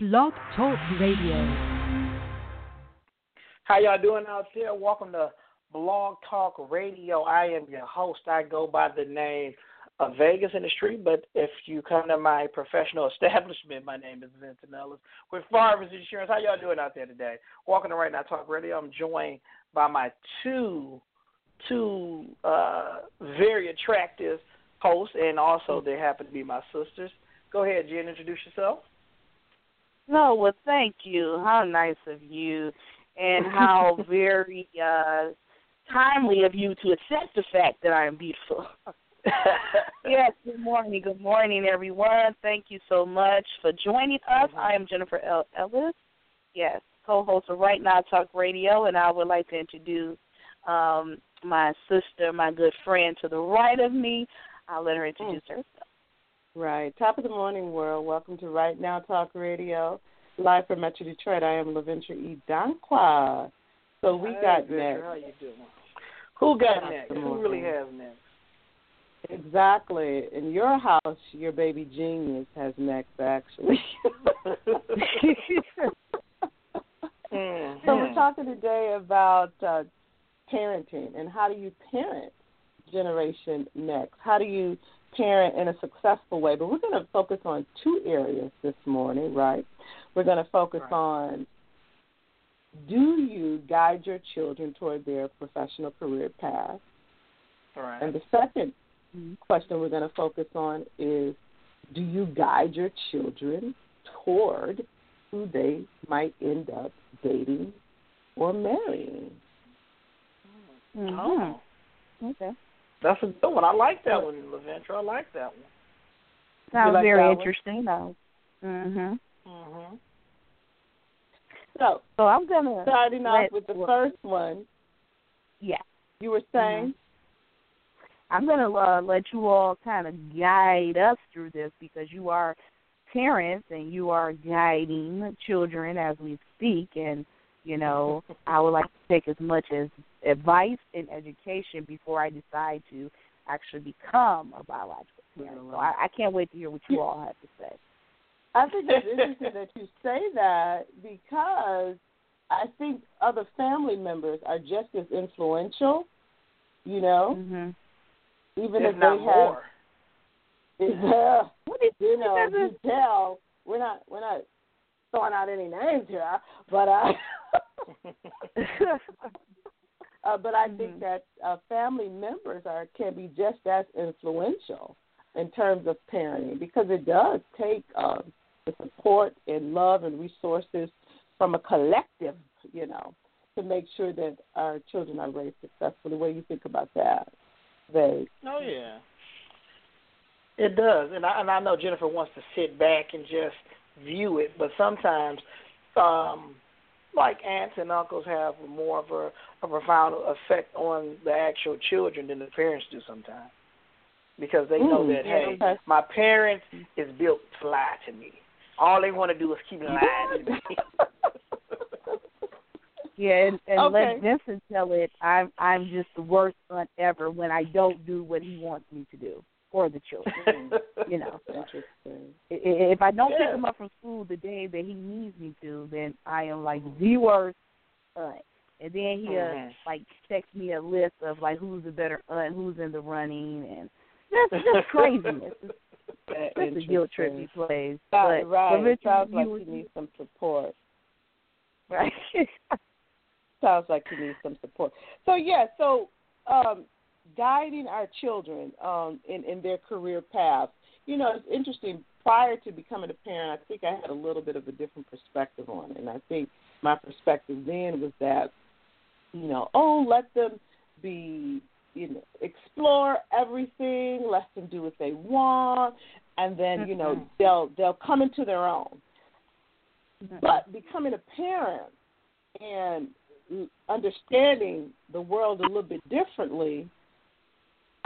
Blog Talk Radio. How y'all doing out there? Welcome to Blog Talk Radio. I am your host. I go by the name of Vegas in the Street, but if you come to my professional establishment, my name is Vincent Ellis with Farmers Insurance. How y'all doing out there today? Welcome to Right Now Talk Radio. I'm joined by my two two uh, very attractive hosts, and also they happen to be my sisters. Go ahead, Jen. Introduce yourself. No, well, thank you. How nice of you, and how very uh, timely of you to accept the fact that I am beautiful. yes, good morning. Good morning, everyone. Thank you so much for joining us. I am Jennifer L. Ellis. Yes, co host of Right Now Talk Radio, and I would like to introduce um, my sister, my good friend to the right of me. I'll let her introduce herself. Right. Top of the morning, world. Welcome to Right Now Talk Radio. Live from Metro Detroit. I am LaVenture E. Dankwa. So we got next. How you doing? Who got Top next? Who really has next? Exactly. In your house, your baby genius has next, actually. So we're talking today about uh, parenting and how do you parent Generation Next? How do you parent in a successful way? But we're going to focus on two areas this morning, right? We're going to focus Right. on do you guide your children toward their professional career path? All right. And the 2nd mm-hmm. question we're going to focus on is do you guide your children toward who they might end up dating or marrying? Oh, mm-hmm. Okay. That's a good one. I like that one, LaVenture. I like that one. Sounds like very that one? interesting, though. Mhm. Mm-hmm. So, So I'm gonna starting off with the first one, yeah. you were saying, I'm going to uh, let you all kind of guide us through this because you are parents and you are guiding children as we speak. And, you know, I would like to take as much as advice and education before I decide to actually become a biological parent. So I, I can't wait to hear what you all have to say. I think it's interesting that you say that because I think other family members are just as influential, you know, hmm even if if not they more. have, yeah, What is you know, you tell. We're not we're not throwing out any names here, but uh, uh but I think Mhm. that uh, family members are can be just as influential in terms of parenting because it does take um, the support and love and resources from a collective, you know, to make sure that our children are raised successfully. What do you think about that? They Oh yeah, it does, and I and I know Jennifer wants to sit back and just view it, but sometimes, um, like aunts and uncles have more of a, a profound effect on the actual children than the parents do sometimes, because they know Mm, that yeah, hey, okay. my parents is built to lie to me. All they want to do is keep lying to me. Yeah, and, and Okay. let Vincent tell it. I'm I'm just the worst aunt ever when I don't do what he wants me to do for the children. you know, interesting. I- i- if I don't Yeah. pick him up from school the day that he needs me to, then I am like the worst aunt. And then he'll Mhm. like text me a list of like who's the better aunt, who's in the running, and that's just craziness. It's just a guilt trip he plays. But right. Richard, Sounds like you, you need some support. right. Sounds like you need some support. So yeah, so um, guiding our children um, in in their career path. You know, it's interesting. Prior to becoming a parent, I think I had a little bit of a different perspective on it, and I think my perspective then was that, you know, oh, let them be, you know, explore everything, let them do what they want, and then you know Mhm. they'll they'll come into their own. Mm-hmm. But becoming a parent and understanding the world a little bit differently,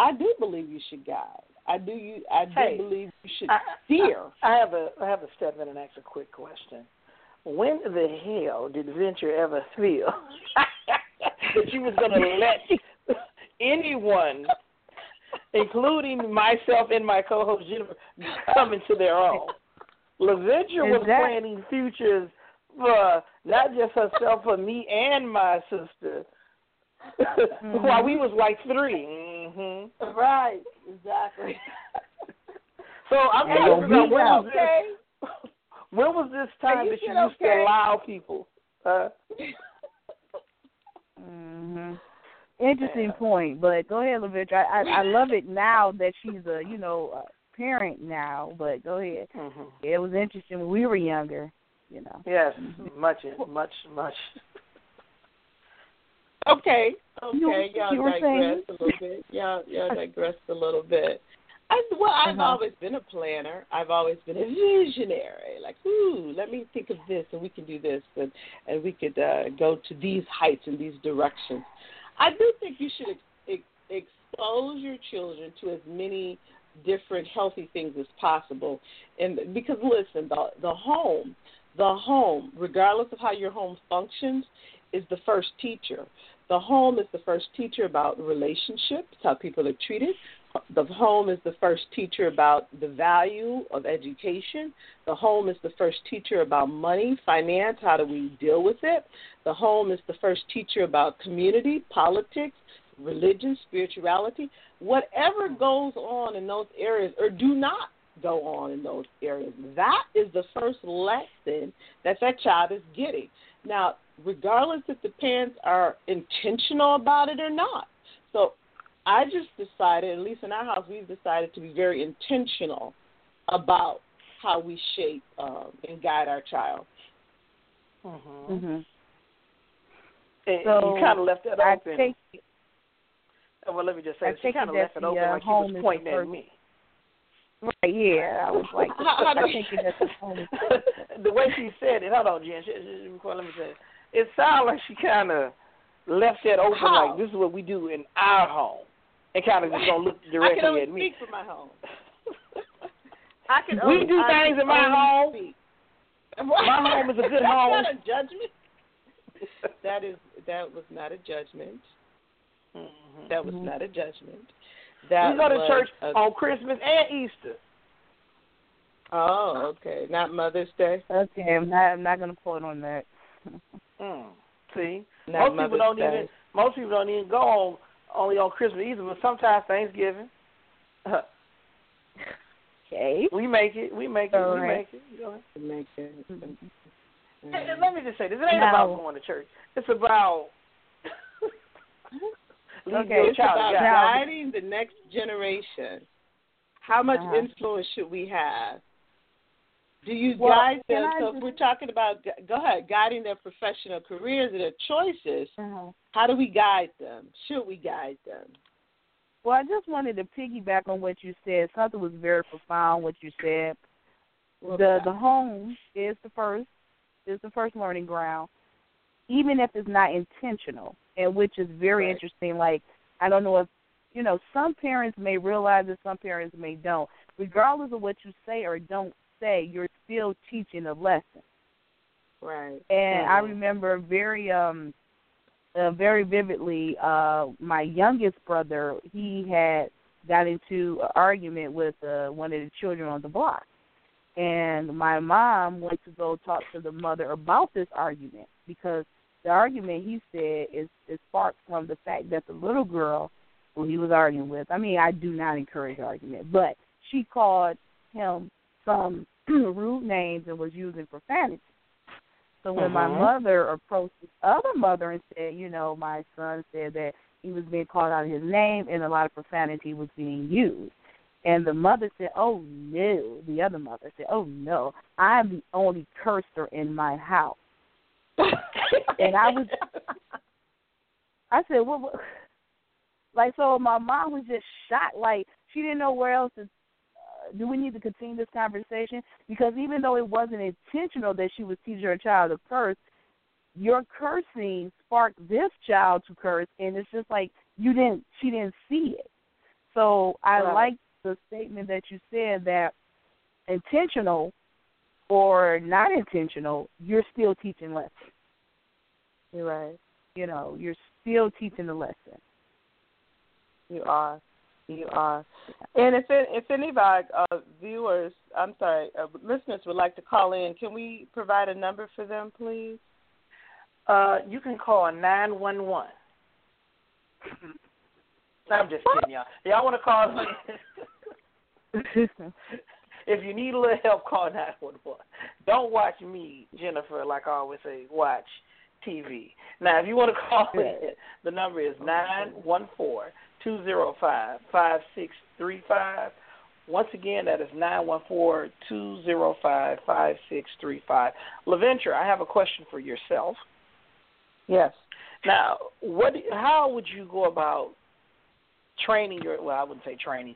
I do believe you should guide. I do you I do Hey, believe you should I, steer. I, I have a I have a step in and ask a quick question. When the hell did Venture ever feel that you was going to let anyone, including myself and my co-host Jennifer, come into their own? LaVenture was planning futures for not just herself, but me and my sister. Mm-hmm. While we was like 3 mm-hmm. Right, exactly. so I'm trying to figure out when was okay? this? When was this time that you used okay? to allow people? Uh, mhm. Interesting yeah. point, but go ahead, LaVenture. I, I I love it now that she's a you know a parent now. But go ahead. Mm-hmm. It was interesting when we were younger. You know. Yes, mm-hmm. much, much, much. Okay, okay, y'all digressed a little bit. Y'all, y'all digressed a little bit. I, well, I've uh-huh. always been a planner. I've always been a visionary. Like, ooh, let me think of this, and we can do this, and and we could uh, go to these heights and these directions. I do think you should ex- ex- expose your children to as many different healthy things as possible, and because listen, the the home, the home, regardless of how your home functions, is the first teacher. The home is the first teacher about relationships, how people are treated. The home is the first teacher about the value of education. The home is the first teacher about money, finance, how do we deal with it. The home is the first teacher about community, politics, religion, spirituality. Whatever goes on in those areas or do not go on in those areas, that is the first lesson that that child is getting. Now, regardless if the parents are intentional about it or not. So I just decided, at least in our house, we've decided to be very intentional about how we shape um, and guide our child. Mm-hmm. Mm-hmm. And so you kind of left that I open. Take, oh, well, let me just say, I she kind of left it open uh, like she was pointing at me. Right, yeah. I was like, how, I think that's the home. the way she said it, hold on, Jen. She, she, let me say it. It sounded like she kind of left that open, how? like this is what we do in our home, and kind of just gonna look directly I can only at me. speak for my home. I can we only, do I things in my home. Speak. My home is a good That's home. not a judgment. that is that was not a judgment. Mm-hmm. That was not a judgment. That we go to church a, on Christmas and Easter. Oh, okay. Not Mother's Day. Okay, I'm not. I'm not gonna quote on that. Mm. See, Not most Mother's people don't Day. even. Most people don't even go on only on Christmas Eve, but sometimes Thanksgiving. Okay. we make it. We make it. All we right. make it. You know? To make it. And- and let me just say this: it ain't Now- about going to church. It's about leading Okay, your It's child about to God. Now- guiding the next generation. How much Uh-huh. influence should we have? Do you Well, guide them? So if we're talking about, go ahead, guiding their professional careers and their choices, Uh-huh. how do we guide them? Should we guide them? Well, I just wanted to piggyback on what you said. Something was very profound. What you said. the the home is the first is the first learning ground, even if it's not intentional, and which is very Right. interesting. Like I don't know if you know some parents may realize it, some parents may don't. Regardless of what you say or don't say, you're still teaching a lesson. Right. And I Mhm. remember very um uh, very vividly uh my youngest brother he had got into an argument with uh, one of the children on the block. And my mom went to go talk to the mother about this argument because the argument he said is is sparked from the fact that the little girl who he was arguing with, I mean I do not encourage argument, but she called him some rude names and was using profanity. So when my Mhm. mother approached the other mother and said, you know, my son said that he was being called out of his name and a lot of profanity was being used. And the mother said, Oh no. The other mother said, Oh no. I'm the only cursor in my house. And I was I said, What, what like so my mom was just shocked, like she didn't know where else to do we need to continue this conversation? Because even though it wasn't intentional that she was teaching her child to curse, your cursing sparked this child to curse, and it's just like you didn't, she didn't see it. So I Right. like the statement that you said that intentional or not intentional, you're still teaching lessons. You're right. You know, you're still teaching the lesson. You are. You are. And if it, if any of our uh, viewers, I'm sorry, uh, listeners would like to call in, can we provide a number for them, please? Uh, you can call nine one one. I'm just kidding, y'all. Y'all want to call? if you need a little help, call nine one one. Don't watch me, Jennifer. Like I always say, watch TV. Now, if you want to call in, the number is nine one four two zero five five six three five. Once again, that is nine one four two zero five five six three five. LaVenture, I have a question for yourself. Yes. Now, what? How would you go about training your? Well, I wouldn't say training,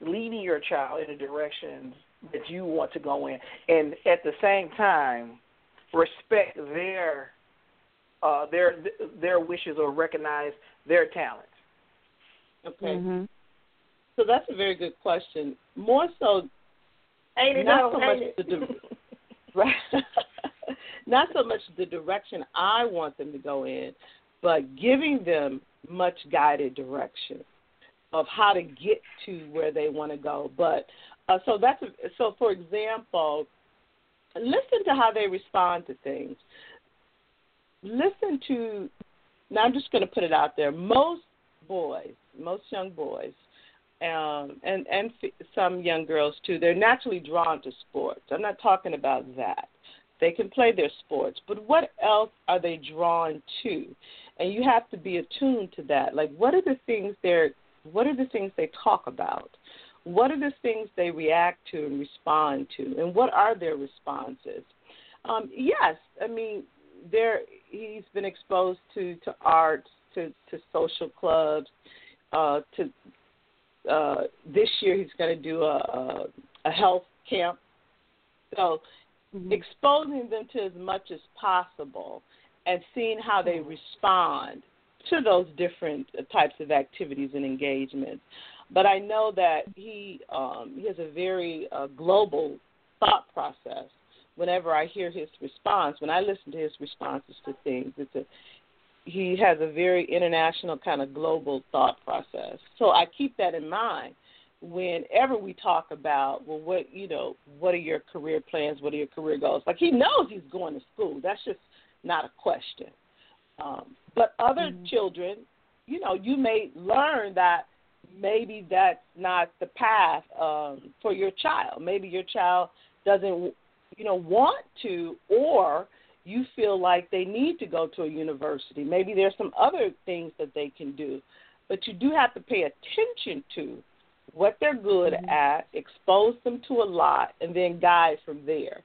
leading your child in the directions that you want to go in, and at the same time, respect their uh, their their wishes or recognize their talents. Okay. Mm-hmm. So that's a very good question. More so, ain't it not no, so much it? the di- right, not so much the direction I want them to go in, but giving them much guided direction of how to get to where they want to go. But uh, so that's a, so. For example, listen to how they respond to things. Listen to. Now I'm just going to put it out there. Most boys, most young boys, um, and and some young girls too, they're naturally drawn to sports. I'm not talking about that. They can play their sports, but what else are they drawn to? And you have to be attuned to that. Like, what are the things they're, what are the things they talk about? What are the things they react to and respond to? And what are their responses? Um, yes, I mean, there he's been exposed to to arts, to to social clubs, uh, to uh, this year he's going to do a, a a health camp. So Mm-hmm. exposing them to as much as possible and seeing how they respond to those different types of activities and engagements. But I know that he um, he has a very uh, global thought process. Whenever I hear his response, when I listen to his responses to things, it's a he has a very international kind of global thought process. So I keep that in mind whenever we talk about well what you know what are your career plans? What are your career goals? Like he knows he's going to school. That's just not a question. Um but other mm-hmm. children you know you may learn that maybe that's not the path um for your child. Maybe your child doesn't you know want to or you feel like they need to go to a university maybe there's some other things that they can do but you do have to pay attention to what they're good mm-hmm. at, expose them to a lot, and then guide from there.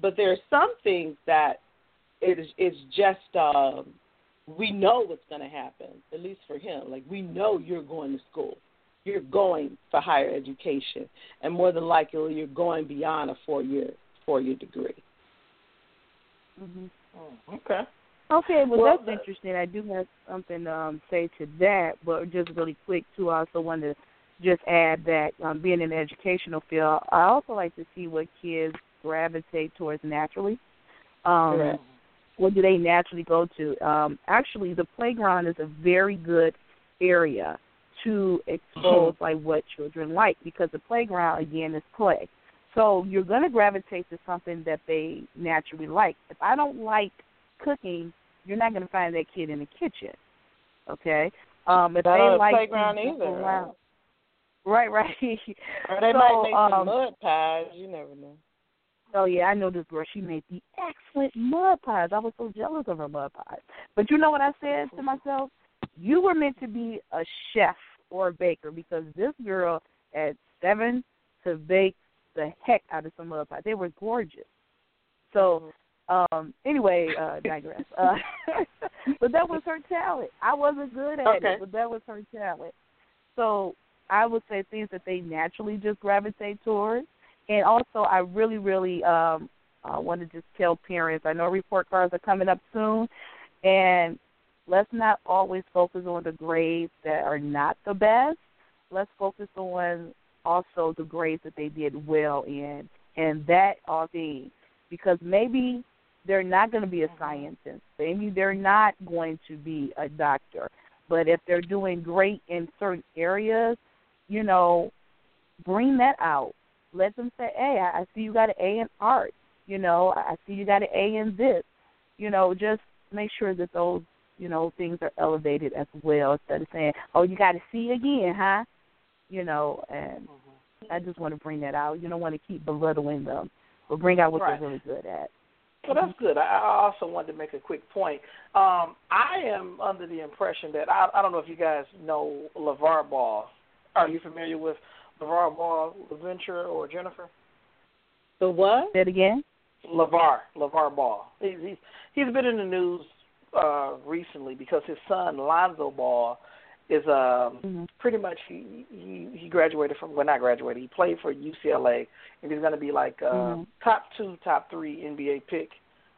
But there are some things that it is it's just um, we know what's going to happen. At least for him, like we know you're going to school, you're going for higher education, and more than likely you're going beyond a four year four year degree. Mm-hmm. Oh, okay. Okay, well, well that's interesting. I do have something to um, say to that, but just really quick too. I also wanted to just add that um, being in the educational field, I also like to see what kids gravitate towards naturally. Um, What do they naturally go to? Um, actually, the playground is a very good area to expose like what children like because the playground again is play. So you're going to gravitate to something that they naturally like. If I don't like cooking, you're not going to find that kid in the kitchen. Okay. Um, if Not they on like playground either. Around, Right, right. Or they so, might make some um, mud pies. You never know. Oh yeah, I know this girl. She made the excellent mud pies. I was so jealous of her mud pies. But you know what I said to myself? You were meant to be a chef or a baker because this girl at seven to bake the heck out of some mud pies. They were gorgeous. So um anyway, uh digress. Uh but that was her talent. I wasn't good at okay. it, but that was her talent. So I would say things that they naturally just gravitate towards. And also, I really, really um, uh, want to just tell parents. I know report cards are coming up soon, and let's not always focus on the grades that are not the best. Let's focus on also the grades that they did well in, and that all things. Because maybe they're not going to be a mm-hmm. scientist. Maybe they're not going to be a doctor. But if they're doing great in certain areas, you know, bring that out. Let them say, "Hey, I see you got an A in art. You know, I see you got an A in this." You know, just make sure that those you know things are elevated as well instead of saying, "Oh, you got to see again, huh?" You know, and mm-hmm. I just want to bring that out. You don't want to keep belittling them, but bring out what right. they're really good at. Well, that's good. I also wanted to make a quick point. Um, I am under the impression that I, I don't know if you guys know LeVar Ball. Are you familiar with LeVar Ball, LaVenture, or Jennifer? The what? Say it again. LeVar, LeVar Ball. He's he's he's been in the news uh recently because his son Lonzo Ball is um mm-hmm. pretty much he he he graduated from well not graduated he played for UCLA and he's going to be like uh mm-hmm. top two top three NBA pick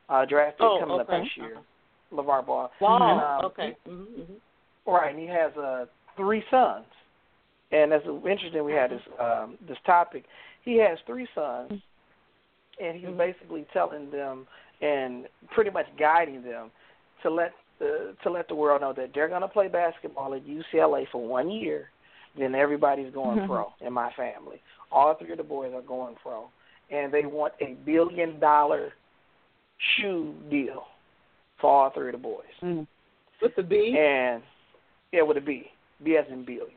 uh draft pick oh, coming okay. up next year. Uh-huh. LeVar Ball. Wow. And, um, okay. He, mm-hmm, mm-hmm. Right, and he has uh three sons. And that's interesting. We had this um this topic. He has three sons, and he's basically telling them and pretty much guiding them to let the to let the world know that they're going to play basketball at UCLA for one year. Then everybody's going Mhm. pro in my family. All three of the boys are going pro, and they want a billion dollar shoe deal for all three of the boys. Mm. With the B? And yeah, with a B, B as in billion.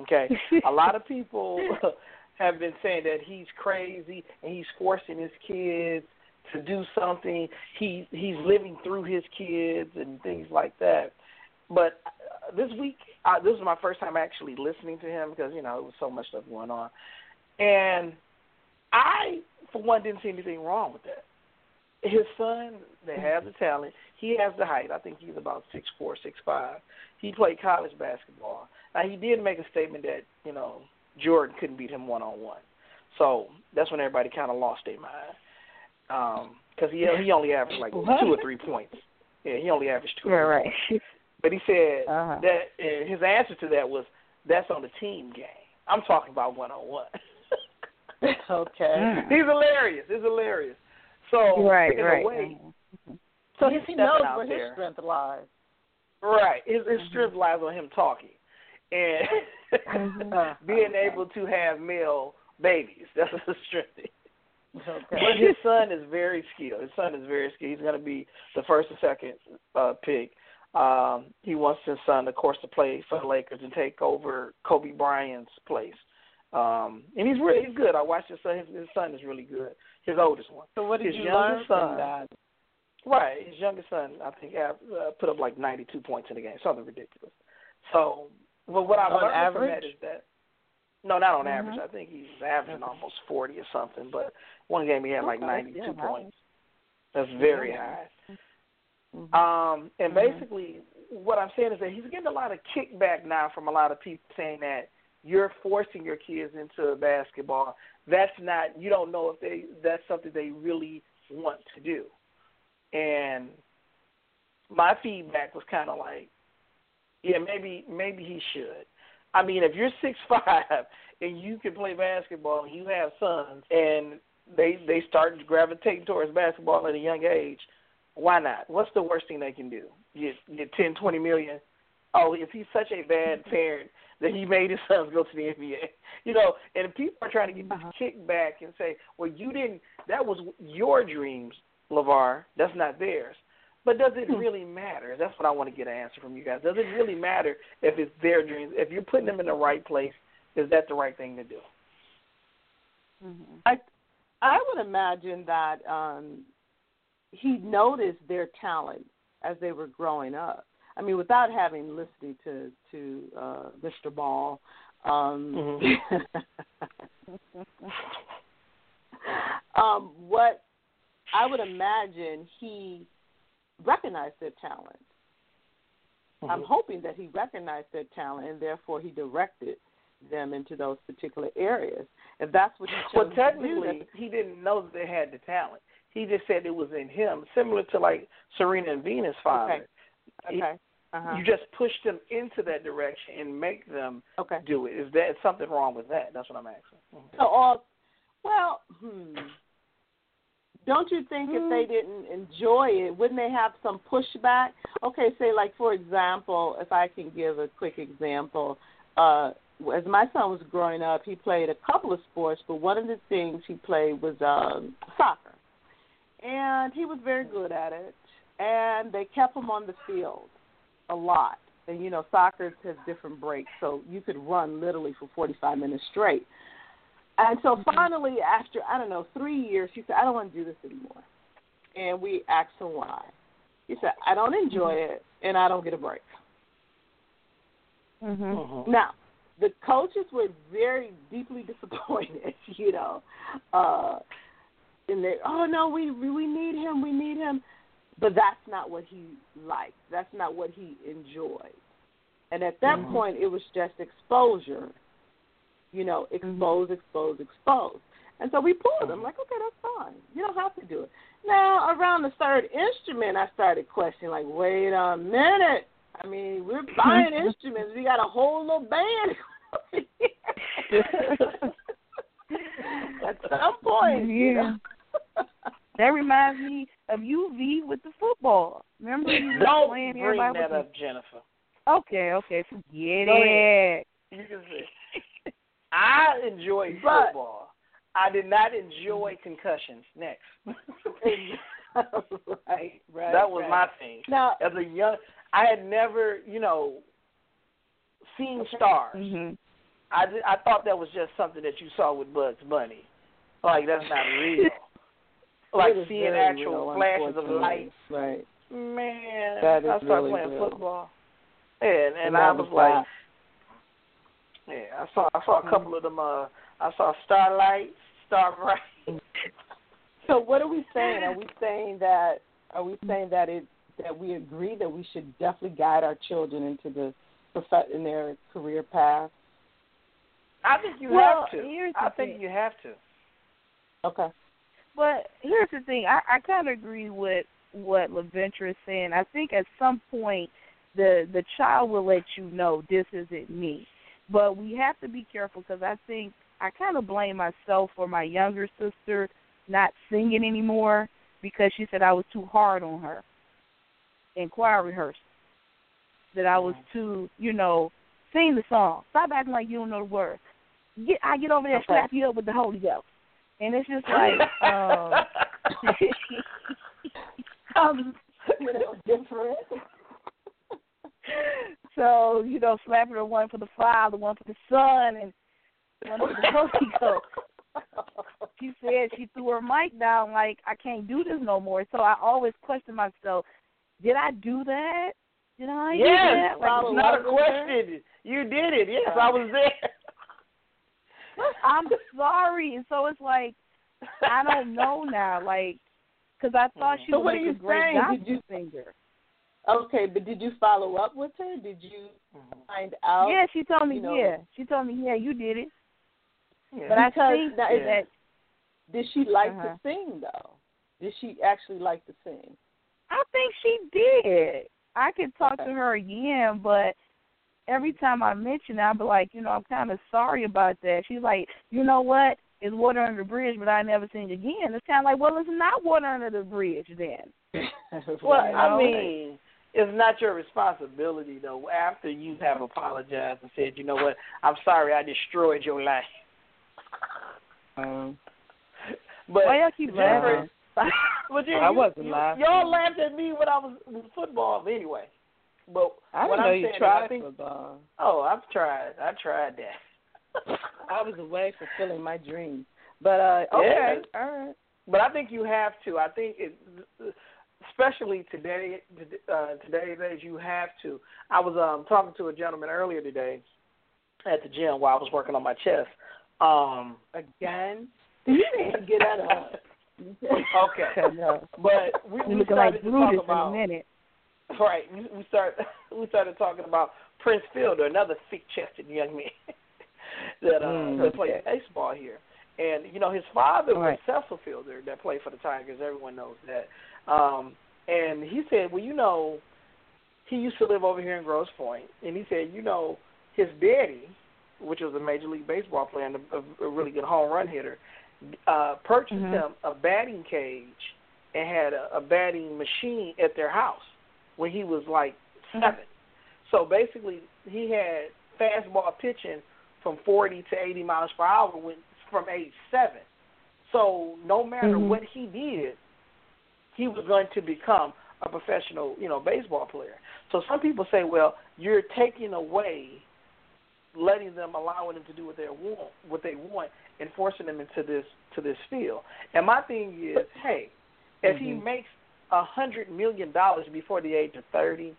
Okay, a lot of people have been saying that he's crazy and he's forcing his kids to do something. He he's living through his kids and things like that. But uh, this week, uh, this was my first time actually listening to him because you know it was so much stuff going on, and I, for one, didn't see anything wrong with that. His son, they have the talent. He has the height. I think he's about six four, six five. He played college basketball. Now he did make a statement that you know Jordan couldn't beat him one on one. So that's when everybody kind of lost their mind because um, he he only averaged like What? two or three points. Yeah, he only averaged two. Right, or right. points. But he said Uh-huh. that and his answer to that was that's on the team game. I'm talking about one on one. okay. He's hilarious. He's hilarious. So Right, in right. a way, So he's he knows where there. his strength lies. Right. His, his Mm-hmm. strength lies on him talking and Mhm. being able to have male babies. That's his strength. Okay. But his son is very skilled. His son is very skilled. He's going to be the first or second uh, pick. Um, he wants his son, of course, to play for the Lakers and take over Kobe Bryant's place. Um, and he's really he's good. I watched his son. His, his son is really good. His oldest one. So what did his you learn son, from that? Right. His youngest son, I think, uh, put up like 92 points in the game. Something ridiculous. So, well, what I've On learned from that average? is that no, not on Mhm. average. I think he's averaging almost 40 or something. But one game he had like Okay, 92 yeah, points. That's very high. Mhm. Um, and Mhm. basically, what I'm saying is that he's getting a lot of kickback now from a lot of people saying that you're forcing your kids into basketball. That's not. You don't know if they. That's something they really want to do. And my feedback was kind of like, yeah, maybe maybe he should. I mean, if you're six five and you can play basketball, and you have sons, and they they start gravitating towards basketball at a young age, why not? What's the worst thing they can do? Get get ten, twenty million? Oh, is he such a bad parent that he made his sons go to the NBA? You know, and people are trying to get this Uh-huh. kickback and say, well, you didn't. That was your dreams, Levar. That's not theirs. But does it Hmm. really matter? That's what I want to get an answer from you guys. Does it really matter if it's their dreams? If you're putting them in the right place, is that the right thing to do? Mhm. I I would imagine that um he noticed their talent as they were growing up. I mean, without having listening to to uh Mr. Ball, um, um, what I would imagine he recognized their talent. I'm Mhm. hoping that he recognized their talent and therefore he directed them into those particular areas. If that's what he Well, technically, he didn't know that they had the talent. He just said it was in him, similar to like Serena and Venus' father. He- okay. Uh-huh. You just push them into that direction and make them okay. do it. Is that something wrong with that? That's what I'm asking. Mhm. So all well, hmm. Don't you think if they didn't enjoy it, wouldn't they have some pushback? Okay, say like for example, if I can give a quick example, uh as my son was growing up, he played a couple of sports, but one of the things he played was um, soccer, and he was very good at it. And they kept him on the field a lot. And you know, soccer has different breaks, so you could run literally for 45 minutes straight. And so Mm-hmm. finally, after I don't know three years, he said, "I don't want to do this anymore." And we asked him why. He said, "I don't enjoy Mm-hmm. it, and I don't get a break." Mhm. Mhm. Now, the coaches were very deeply disappointed, you know. Uh and they oh no, we we need him, we need him. But that's not what he liked. That's not what he enjoyed. And at that Mhm. point it was just exposure. You know, mm-hmm. expose, expose, expose. And so we pulled them, mm-hmm. like, okay, that's fine. You don't have to do it. Now, around the third instrument, I started questioning, like, wait a minute. I mean, we're buying instruments. We got a whole little band. At some point, you Yeah. know. That reminds me of UV with the football. Remember you were Don't playing bring everybody that with up, Jennifer. Okay, okay, forget Go it. You can say. I enjoy But- football. I did not enjoy concussions. Next. right, right. that was right. my thing. Now, As a young, I had never, you know, seen stars. Mhm. I did, I thought that was just something that you saw with Bugs Bunny. Like that's not real. like seeing actual real, flashes of light. Right. Man, That is I started really playing real. football. And, and And I was was like. Yeah, I saw I saw a couple of them. Uh, I saw Starlight, Starbright. So what are we saying? Are we saying that are we saying that it that we agree that we should definitely guide our children into the prof- in their career path? I think you Well, have to. here's the I think thing. you have to. Okay. But here's the thing, I, I kind of agree with what LaVenture is saying. I think at some point the the child will let you know this isn't me. But we have to be careful because I think I kind of blame myself for my younger sister not singing anymore because she said I was too hard on her in choir rehearsal. That I was too, you know, sing the song. Stop acting like you don't know the words. Get I get over there and Okay. slap you up with the Holy Ghost. And it's just like um Um, you know, different. so, you know, slapping her one for the Father, the one for the Son and one for the Holy Ghost. She said she threw her mic down like I can't do this no more. So I always question myself, did I do that? Did I do yes, that? Like, it's not a question. You did it. Yes, I was there. I'm sorry. And so it's like I don't know now, like, because I thought hmm. she So would what are you a great saying? gospel Did you- singer. Okay, but did you follow up with her? Did you find out? yeah, she told me. you know- yeah, she told me. Yeah, you did it. Yeah. But I Because think now, that, is that Did she like Uh-huh. to sing though? Did she actually like to sing? I think she did. I could talk Okay. to her again, but every time I mention it, I'll be like, you know, I'm kind of sorry about that. She's like, you know what? It's water under the bridge, but I never sing again. It's kind of like, well, it's not water under the bridge then. Well, You I know? mean, it's not your responsibility though. After you have apologized and said, you know what, I'm sorry, I destroyed your life. Um, But Why y'all keep Jennifer, laughing? but you, I wasn't you, laughing. Y'all laughed at me when I was football anyway. But I what didn't know I'm you saying is tried I think, football. oh, I've tried. I tried that. I was away fulfilling my dreams. But uh okay, Yeah. all right. But I think you have to. I think it, especially today, uh, today's age, you have to. I was um talking to a gentleman earlier today at the gym while I was working on my chest. Um, Again. You need to get out of okay, no. but we, we started like to talk about in a minute. right. We, started we started talking about Prince Fielder, another thick-chested young man that uh, Mm, that plays okay. baseball here. And you know his father was Right. Cecil Fielder that played for the Tigers. Everyone knows that. Um, and he said, well, you know, he used to live over here in Grosse Pointe, and he said, you know, his daddy, which was a major league baseball player and a, a really good home run hitter, uh, purchased Mhm. him a batting cage and had a, a batting machine at their house when he was like Mhm. 7 So basically, he had fastball pitching from 40 to 80 miles per hour when from age seven. So no matter mm-hmm. what he did, he was going to become a professional, you know, baseball player. So some people say, well, you're taking away, letting them, allowing them to do what they want, what they want, and forcing them into this to this field. And my thing is, hey, if mm-hmm. he makes a hundred million dollars before the age of thirty,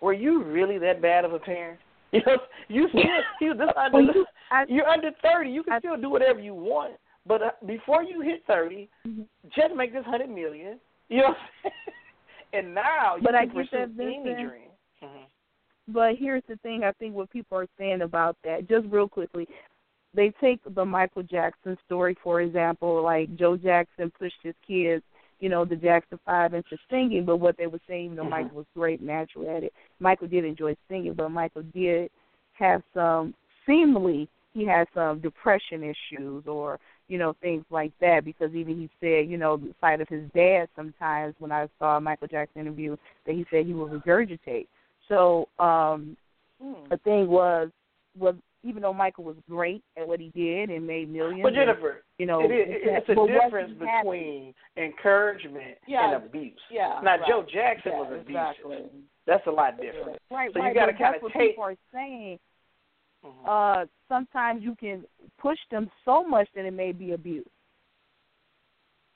were you really that bad of a parent? You know, you still you this under well, you, I, you're under thirty. You can I, still do whatever you want, but uh, before you hit 30 mm-hmm. just make this hundred million. You know, and now you but can I pursue any dream. Mm-hmm. But here's the thing: I think what people are saying about that, just real quickly, they take the Michael Jackson story for example. Like Joe Jackson pushed his kids you know, the Jackson Five into singing, but what they were saying, you know, mm-hmm. Michael was great natural at it. Michael did enjoy singing, but Michael did have some seemingly he had some depression issues or, you know, things like that because even he said, you know, the sight of his dad sometimes when I saw a Michael Jackson interview that he said he would regurgitate. So, um mm. the thing was was even though Michael was great at what he did and made millions. But Jennifer, and, you know, it is, it's, it's a difference between encouragement yeah, and abuse. Yeah, now right. Joe Jackson yeah, was abusive. Exactly. That's a lot different. Right, so right. you got to kind of what take. People are saying. Mm-hmm. Uh, sometimes you can push them so much that it may be abuse.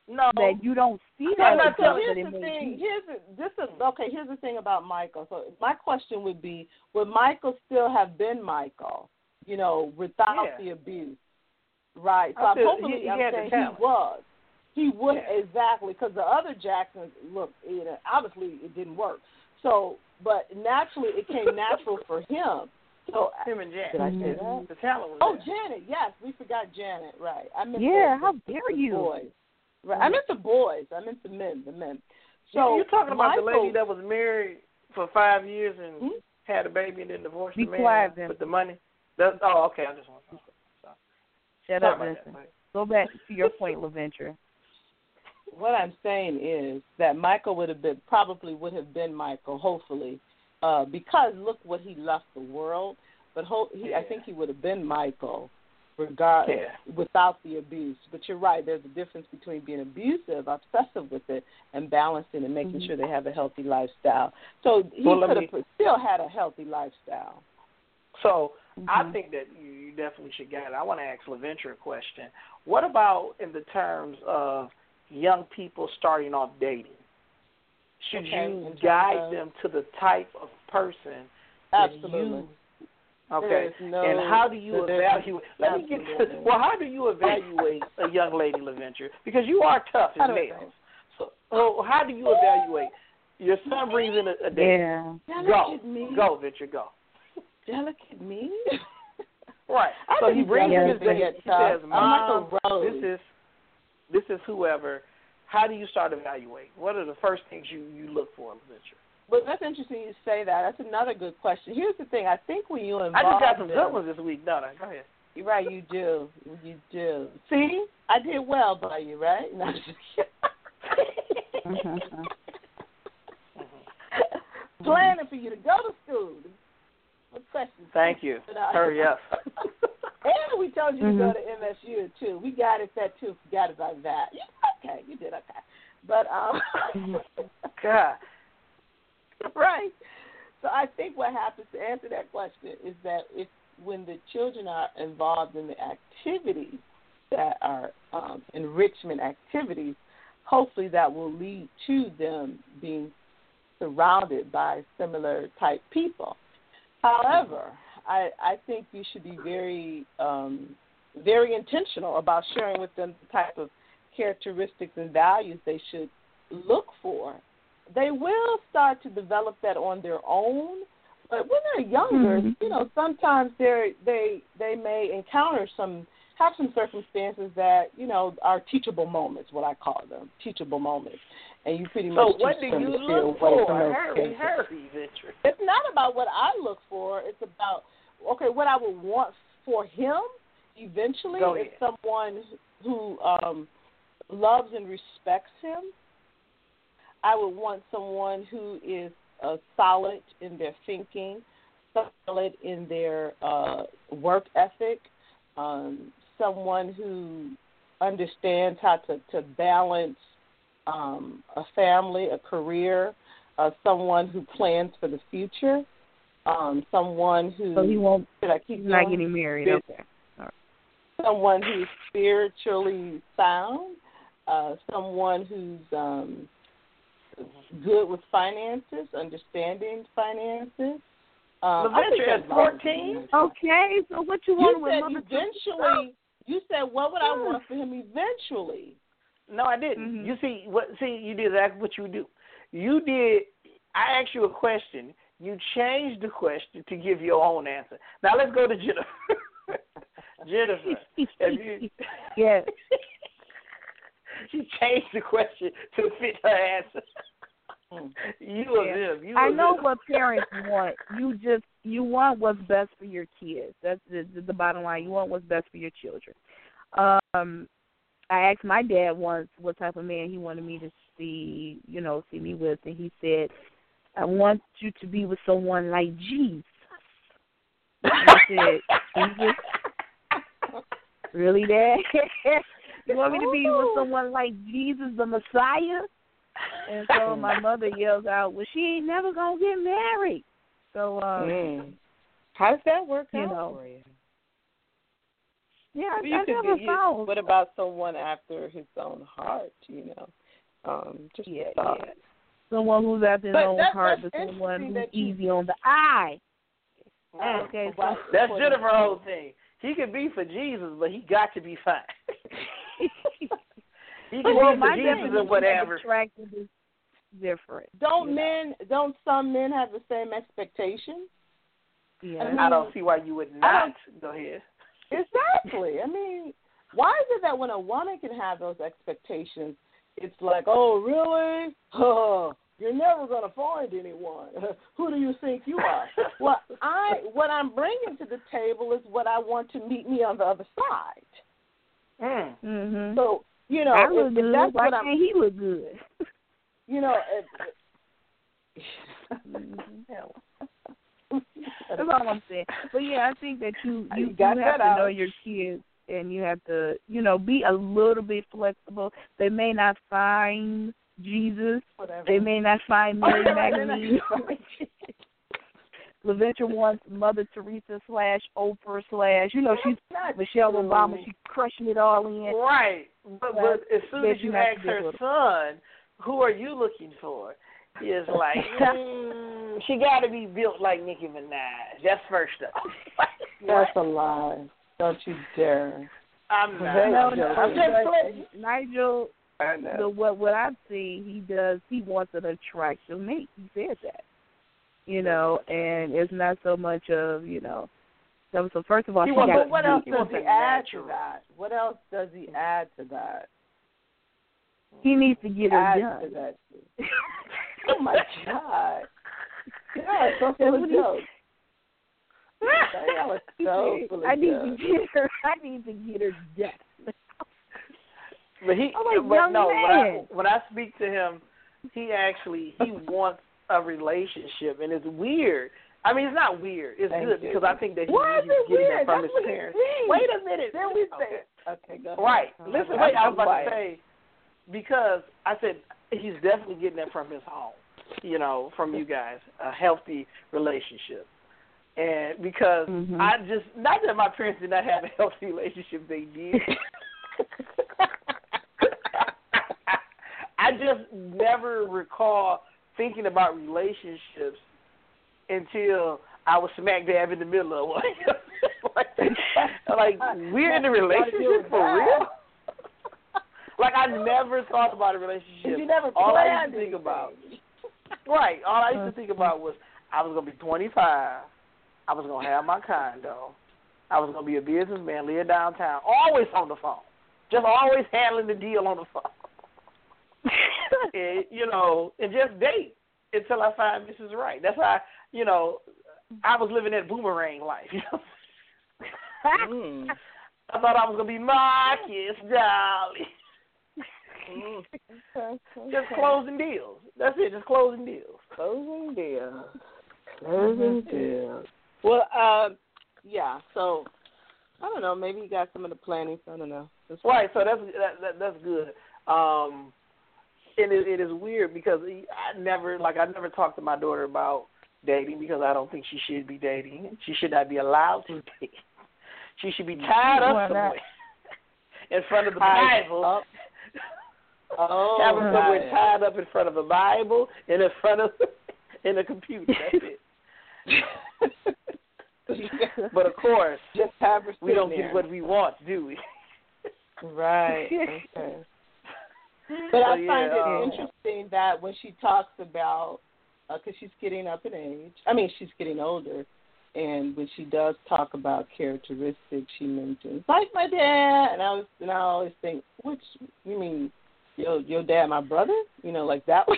No, that you don't see that. No, so here's the thing. Here's the, this is okay. Here's the thing about Michael. So my question would be: Would Michael still have been Michael? you know, without yeah. the abuse. Right. So I I'm feel hopefully he, he I'm saying he was. He would yeah. exactly because the other Jacksons, look, you know, obviously it didn't work. So, but naturally it came natural for him. So him and Janet. Did I say that? Was Oh, there. Janet. Yes, we forgot Janet. Right. I meant yeah. The, how the, dare the you? Boys. Right. I meant the boys. I meant the men. The men. So yeah, you're talking about the lady that was married for five years and hmm? had a baby and then divorced Be the man quiet, with the money. That's, oh, okay. I just want. To, Shut Sorry up. Vincent. Go back to your point, LaVenture. What I'm saying is that Michael would have been probably would have been Michael, hopefully, uh, because look what he left the world. But ho- he, yeah. I think he would have been Michael, regard yeah. without the abuse. But you're right. There's a difference between being abusive, obsessive with it, and balancing and making mm-hmm. sure they have a healthy lifestyle. So he well, could me... have still had a healthy lifestyle. So mm-hmm. I think that you, you definitely should get it. I want to ask LaVenture a question. What about in the terms of young people starting off dating? Should okay, you guide of... them to the type of person Absolutely. you Okay. No, and how do you evaluate? Let me get Absolutely. to. Well, how do you evaluate a young lady, LaVenture? Because you are tough as nails. So, so, how do you evaluate? Your son brings in a, a date. Yeah. Go, go, Venture, go. Delicate me. right. I so he brings in his date. He says, "Mom, this is this is whoever." How do you start evaluating? What are the first things you you look for, in LaVenture? But that's interesting you say that. That's another good question. Here's the thing. I think when you involve I just got some them, good ones this week, don't I? Go ahead. You're right. You do. You do. See, I did well by you, right? No, I'm just kidding. Planning for you to go to school. What questions? Thank you. Hurry up. and we told you mm-hmm. to go to MSU too. We got it that too. Forgot about that. Yeah, okay, you did okay. But um, God. right. So I think what happens to answer that question is that if when the children are involved in the activities that are um, enrichment activities, hopefully that will lead to them being surrounded by similar type people. However, I, I think you should be very um, very intentional about sharing with them the type of characteristics and values they should look for they will start to develop that on their own. But when they're younger, mm-hmm. you know, sometimes they they they may encounter some have some circumstances that you know are teachable moments, what I call them, teachable moments, and you pretty much so what do you look for? Hurry, hurry, It's not about what I look for. It's about okay, what I would want for him eventually is someone who um loves and respects him I would want someone who is uh, solid in their thinking, solid in their uh, work ethic, um, someone who understands how to, to balance um, a family, a career, uh, someone who plans for the future, um, someone who. So he won't. Should I keep not getting married. Okay. Someone who's spiritually sound, uh, someone who's um, good with finances, understanding finances. Um, at fourteen. Okay, so what you want you said eventually? You said what would I want for him eventually? No, I didn't. Mm-hmm. You see what? See, you did exactly what you do. You did. I asked you a question. You changed the question to give your own answer. Now let's go to Jennifer. Jennifer, you, yes. She changed the question to fit her answer. Hmm. you yeah. them. You I know them. what parents want. You just you want what's best for your kids. That's the, the bottom line. You want what's best for your children. Um, I asked my dad once what type of man he wanted me to see, you know, see me with, and he said, "I want you to be with someone like Jesus." I said, "Jesus, really, Dad? you want me to be with someone like Jesus, the Messiah?" And so my mother yells out, "Well, she ain't never gonna get married." So, um, mm. how does that work you out know, for you? Yeah, you I never be, found. What about someone after his own heart? You know, um, just yeah, thought. yeah. Someone who's after his but own heart, but someone who's you, easy on the eye. Mm. Okay, so that's Jennifer's whole thing. He could be for Jesus, but he got to be fine. he can well, be for Jesus or whatever. Attractive is different. Don't men? Know? Don't some men have the same expectations? Yeah, I, mean, I don't see why you would not. Go ahead. Exactly. I mean, why is it that when a woman can have those expectations, it's like, oh, really? Oh, you're never going to find anyone. Who do you think you are? well, I what I'm bringing to the table is what I want to meet me on the other side. Mm. Mm-hmm. So you know, I if, look if good. that's Why what can't I'm, he look good? You know. If, That's all I'm saying. But yeah, I think that you you, you, you have to out. know your kids and you have to, you know, be a little bit flexible. They may not find Jesus. Whatever. They may not find Mary Magdalene. LaVenture wants Mother Teresa slash Oprah slash, you know, she's not Michelle true. Obama. She's crushing it all in. Right, but, but as soon as you, you ask her son, who are you looking for? Is like mm, she got to be built like Nicki Minaj. That's first up. That's a lie. Don't you dare. I'm not. No, I'm no, just, I'm just but Nigel, I know. the what what I've seen, he does. He wants an attractive mate. He said that, you know, and it's not so much of you know. So, so first of all, he she wants, got but what else he does he he add natural? to that? What else does he mm-hmm. add to that? He needs to get add it to done. that. oh my god. Yeah, so full of jokes. That was so full I need jokes. to get her. I need to get her done. But he, I'm like, but young no, when I, when I speak to him, he actually he wants a relationship, and it's weird. I mean, it's not weird. It's Thank good you. because I think that he, Why is he's getting weird? that from That's his parents. Wait a minute. Then we okay. say, okay, go ahead. Right. Listen, wait. I was about Quiet. to say because I said he's definitely getting that from his home. You know, from you guys, a healthy relationship. And because Mhm. I just not that my parents did not have a healthy relationship, they did. I just never recall thinking about relationships until I was smack dab in the middle of one. like, like we're in a relationship for real. like I never thought about a relationship. You never All I planned used to think about, right? All I used to think about was I was gonna be 25. I was gonna have my condo. I was gonna be a businessman, live downtown, always on the phone, just always handling the deal on the phone. and, you know, and just date until I find Mrs. Right. That's how you know I was living that boomerang life. You know, Mm. I thought I was gonna be Marcus, darling. Okay, Just closing deals. That's it. Just closing deals. Closing deals. Closing deals. Well, um, yeah. So I don't know. Maybe you got some of the planning. I don't know. That's right. So that's that, that, that's good. Um, and it, it is weird because I never like I never talked to my daughter about dating because I don't think she should be dating. She should not be allowed to date. She should be tied up somewhere in front of the Bible. Oh, having somewhere tied up in front of a Bible and in front of in a computer. That's it. but of course, just have her we don't there. get what we want, do we? right. Okay. But so, I yeah, find it um, interesting that when she talks about, because uh, she's getting up in age, I mean, she's getting older, and when she does talk about characteristics, she mentions like my dad, and I was, and I always think, which you mean, your your dad, my brother, you know, like that.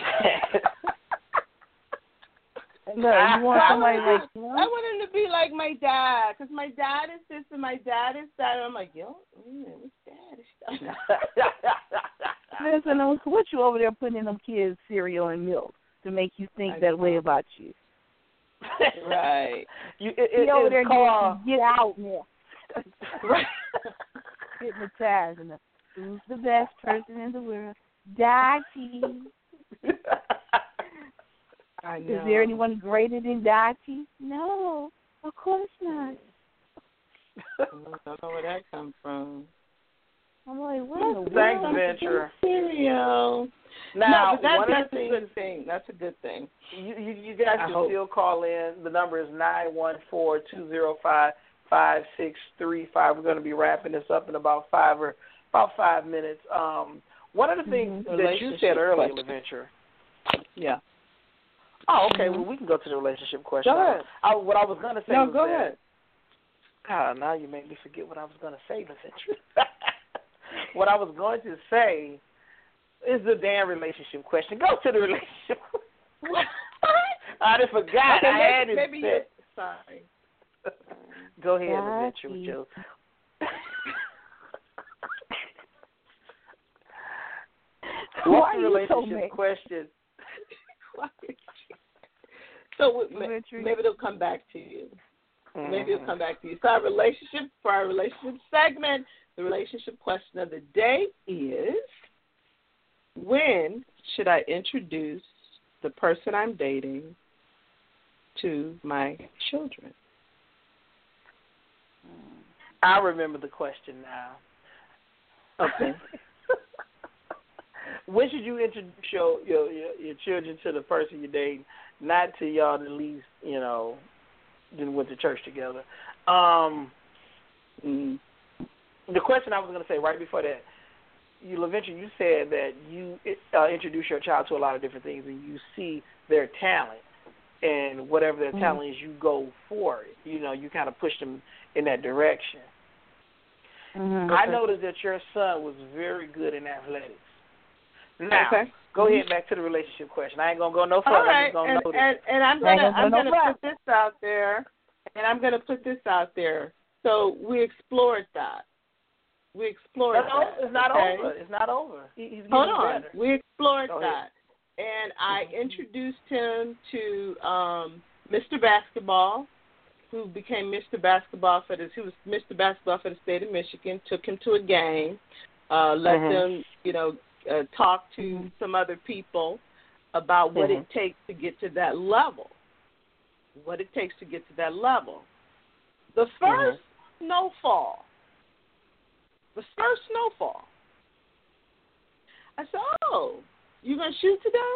No, you want somebody like I want him to be like my dad, because my dad is this and my dad is that. And I'm like, yo, man, which dad Listen, um, what you over there putting in them kids cereal and milk to make you think I that know. way about you? right. You, it, it, over there called, get, get out now. Right. Hypnotizing her. Who's the best person in the world? Dottie. I know. Is there anyone greater than Dottie? No, of course not. I don't know where that comes from. I'm like, what in the Thanks, world? Venture. Cereal. Now, no, that, one that's of the a things good thing. That's a good thing. you, you, you guys I can hope. still call in. The number is nine one four two zero five five six three five. We're going to be wrapping this up in about five or about five minutes. Um, one of the things Mhm. that you said earlier. Venture. Yeah. Oh, okay. Mhm. Well, we can go to the relationship question. Go ahead. I, what I was going to say. No, was go ahead. Ah, now you made me forget what I was going to say, Venture. what I was going to say is the damn relationship question. Go to the relationship. I just forgot. Okay, I had it. maybe, maybe set. you sorry. Go ahead, Got Adventure, with you. your. What's the you so relationship question? so we- ma- Richard. maybe they'll come back to you. Maybe it'll mm-hmm. come back to you. So our relationship for our relationship segment, the relationship question of the day is when should I introduce the person I'm dating to my children? I remember the question now. Okay. when should you introduce your, your your children to the person you're dating? Not to y'all at least, you know, didn't went to church together. Um, Mm. The question I was going to say right before that, you, LaVenture, you said that you uh, introduce your child to a lot of different things, and you see their talent, and whatever their Mhm. talent is, you go for it. You know, you kind of push them in that direction. Mhm. I noticed that your son was very good in athletics. Now, Okay. go ahead back to the relationship question. I ain't gonna go no further. All I'm just gonna and, and and I'm gonna gonna I'm go gonna further. put this out there, and I'm gonna put this out there. So we explored that. We explored It's not that. It's not okay? over. It's not over. He's Hold on. better. We explored that, and I introduced him to um, Mr. Basketball, who became Mr. Basketball for the. He was Mr. Basketball for the state of Michigan. Took him to a game. Uh, let Mhm. them, you know, uh, talk to Mhm. some other people about what Mhm. it takes to get to that level. What it takes to get to that level. The 1st snowfall. The first snowfall. I said, "Oh, you gonna shoot today?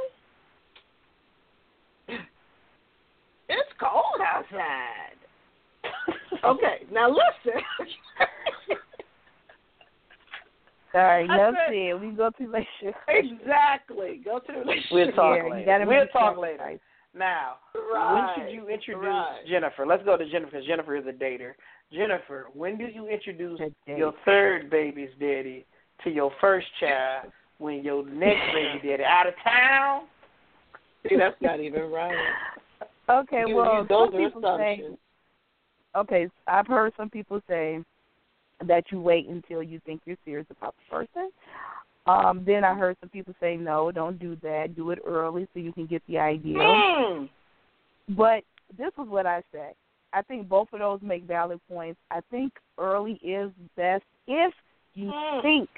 it's cold outside." Okay, now listen. Sorry, I no said- said. We go to relationship. exactly. Go to the relationship. We'll talk yeah, later. We'll make talk sacrifice. later. Now, Right. when should you introduce right. Jennifer? Let's go to Jennifer because Jennifer is a dater. Jennifer, when do you introduce your third baby's daddy to your first child when your next baby daddy out of town? See, that's not even right. Okay, You- well, you- those some people say. Okay, I've heard some people say that you wait until you think you're serious about the person. Um, then I heard some people say, no, don't do that. Do it early so you can get the idea. Mm. But this is what I say. I think both of those make valid points. I think early is best if you Mm. think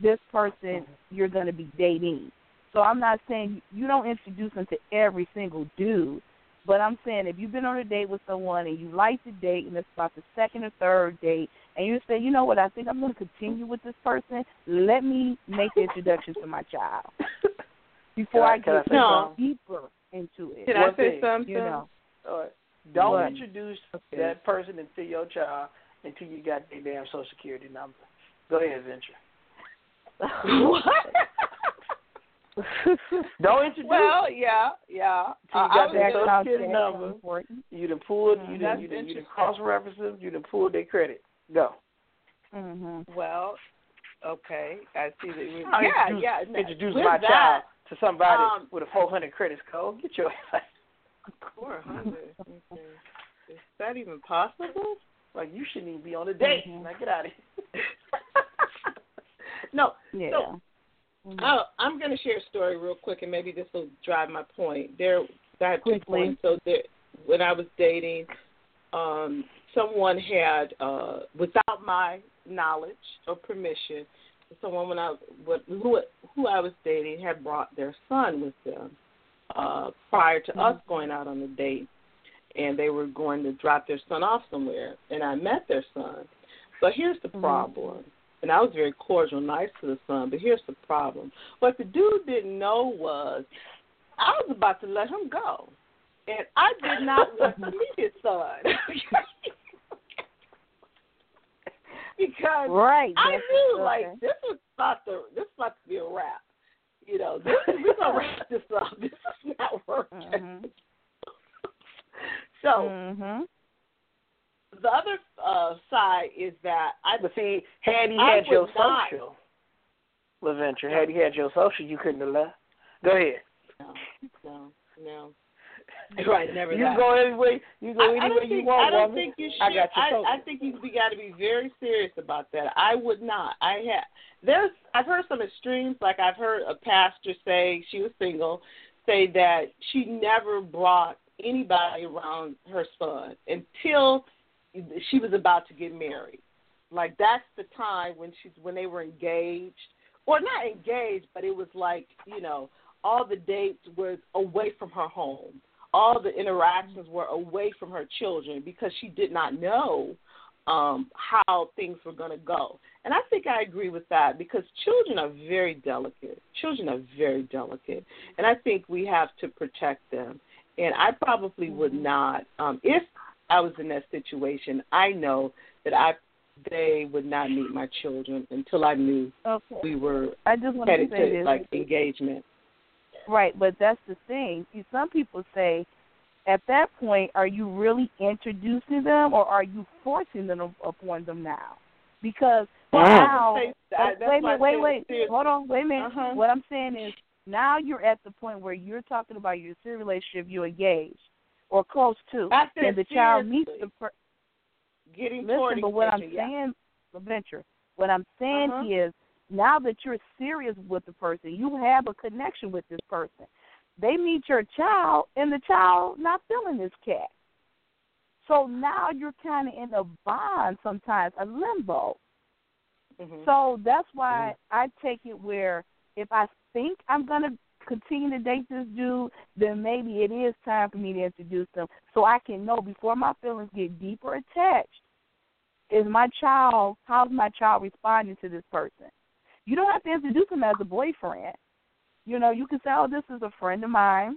this person you're going to be dating. So I'm not saying you don't introduce them to every single dude, but I'm saying if you've been on a date with someone and you like the date and it's about the second or third date, and you say, you know what, I think I'm going to continue with this person. Let me make the introduction to my child before Can I- I can I get say No. deeper into it. Can One I say thing, something? You know. All right. Don't What? introduce Okay. that person into your child until you got their damn social security number. Go ahead, Venture. what? Don't introduce well, yeah, yeah. Till you Uh, got I was that Background gonna- social security check, number. important. you done pulled you Mm, done you done, you done cross reference them, you done pulled their credit. Go. hmm Well, okay. I see that. You, I'll yeah, introduce, yeah. no, Introduce my that, child to somebody um, with a four hundred credit score. Get your Four hundred. Okay. Is that even possible? like you shouldn't even be on a date. Mhm. Now get out of here. no. Yeah. So, Mhm. Oh, I'm going to share a story real quick, and maybe this will drive my point. There, I two Quickly. points. So there, when I was dating, um, someone had, uh, without my knowledge or permission, someone when I what, who who I was dating had brought their son with them uh, prior to us going out on a date, and they were going to drop their son off somewhere, and I met their son. But here's the Mhm. problem. And I was very cordial, nice to the son, but here's the problem. What the dude didn't know was I was about to let him go. And I did not want to meet his son. because Right. I knew okay. like this was about to this was about to be a wrap. You know, this we're gonna wrap this up. This is not working. Mhm. So Mhm. The other uh side is that I But see, had he had your would not. social, LaVenture, had he had your social, you couldn't have left. Go ahead. no, no, no. Right, never You that. go any way. You go anywhere I any don't way think, you want, I don't woman. think you should. I got your I, social. I think you, we got to be very serious about that. I would not. I had there's I've heard some extremes. Like I've heard a pastor say she was single, say that she never brought anybody around her son until she was about to get married. Like that's the time when she's when they were engaged, or not engaged, but it was like you know all the dates was away from her home all the interactions were away from her children because she did not know um, how things were going to go. And I think I agree with that because children are very delicate. Children are very delicate. And I think we have to protect them. And I probably would not, um, if I was in that situation, I know that I they would not meet my children until I knew Okay. we were I just want to say to this. like engagement. Right, but that's the thing. See, some people say, at that point, are you really introducing them, or are you forcing them upon them now? Because Wow. now, I would say that- that's wait, I wait, wait, wait, serious- hold on, wait a minute. Uh-huh. What I'm saying is, now you're at the point where you're talking about your serious relationship, you're engaged or close to, and the child meets the per- Getting Listen, but what I'm yeah. saying, adventure. What I'm saying Uh-huh. is, now that you're serious with the person, you have a connection with this person. They meet your child, and the child not feeling this cat. So now you're kind of in a bond sometimes, a limbo. Mhm. So that's why I take it where if I think I'm going to continue to date this dude, then maybe it is time for me to introduce them so I can know before my feelings get deeper attached. Is my child, how's my child responding to this person? You don't have to introduce him as a boyfriend. You know, you can say, oh, this is a friend of mine.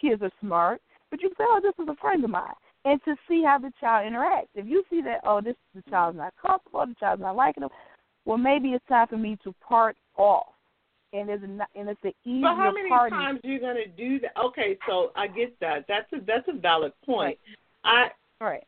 Kids are smart. But you can say, oh, this is a friend of mine. And to see how the child interacts. If you see that, oh, this the child's not comfortable, the child's not liking him, well, maybe it's time for me to part off. And it's a, and it's an easier But how many party. times are you going to do that? Okay, so I get that. That's a that's a valid point. I Right.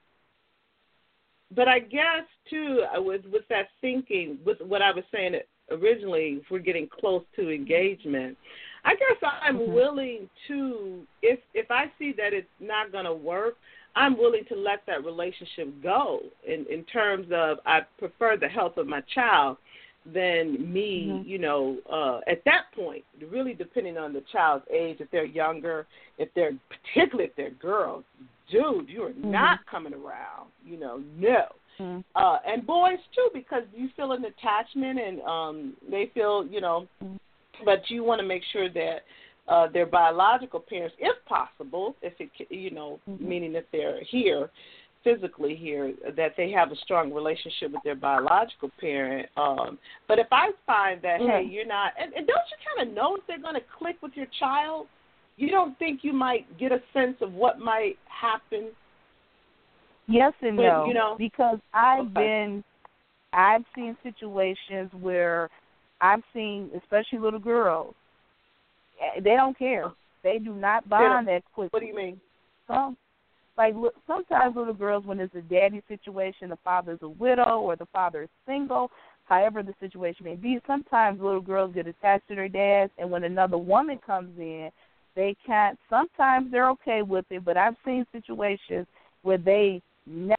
but I guess too with with that thinking with what I was saying originally, if we're getting close to engagement, I guess I'm Mhm. willing to if if I see that it's not going to work, I'm willing to let that relationship go in in terms of I prefer the health of my child than me, mm-hmm. you know, uh at that point, really depending on the child's age, if they're younger, if they're particularly if they're girls, dude, you are mm-hmm. not coming around, you know, no. Mm-hmm. Uh and boys too because you feel an attachment and um they feel, you know, mm-hmm. but you want to make sure that uh their biological parents if possible, if it you know, mm-hmm. meaning that they're here, physically here that they have a strong relationship with their biological parent. Um, but if I find that yeah. hey, you're not, and, and don't you kind of know if they're going to click with your child? You don't think you might get a sense of what might happen? Yes and when, no, you know, because I've okay. been, I've seen situations where I've seen, especially little girls, eh, they don't care. They do not bond that quickly. What do you mean? Some like sometimes little girls when it's a daddy situation, the father's a widow or the father is single, however the situation may be, sometimes little girls get attached to their dads and when another woman comes in, they can't sometimes they're okay with it, but I've seen situations where they never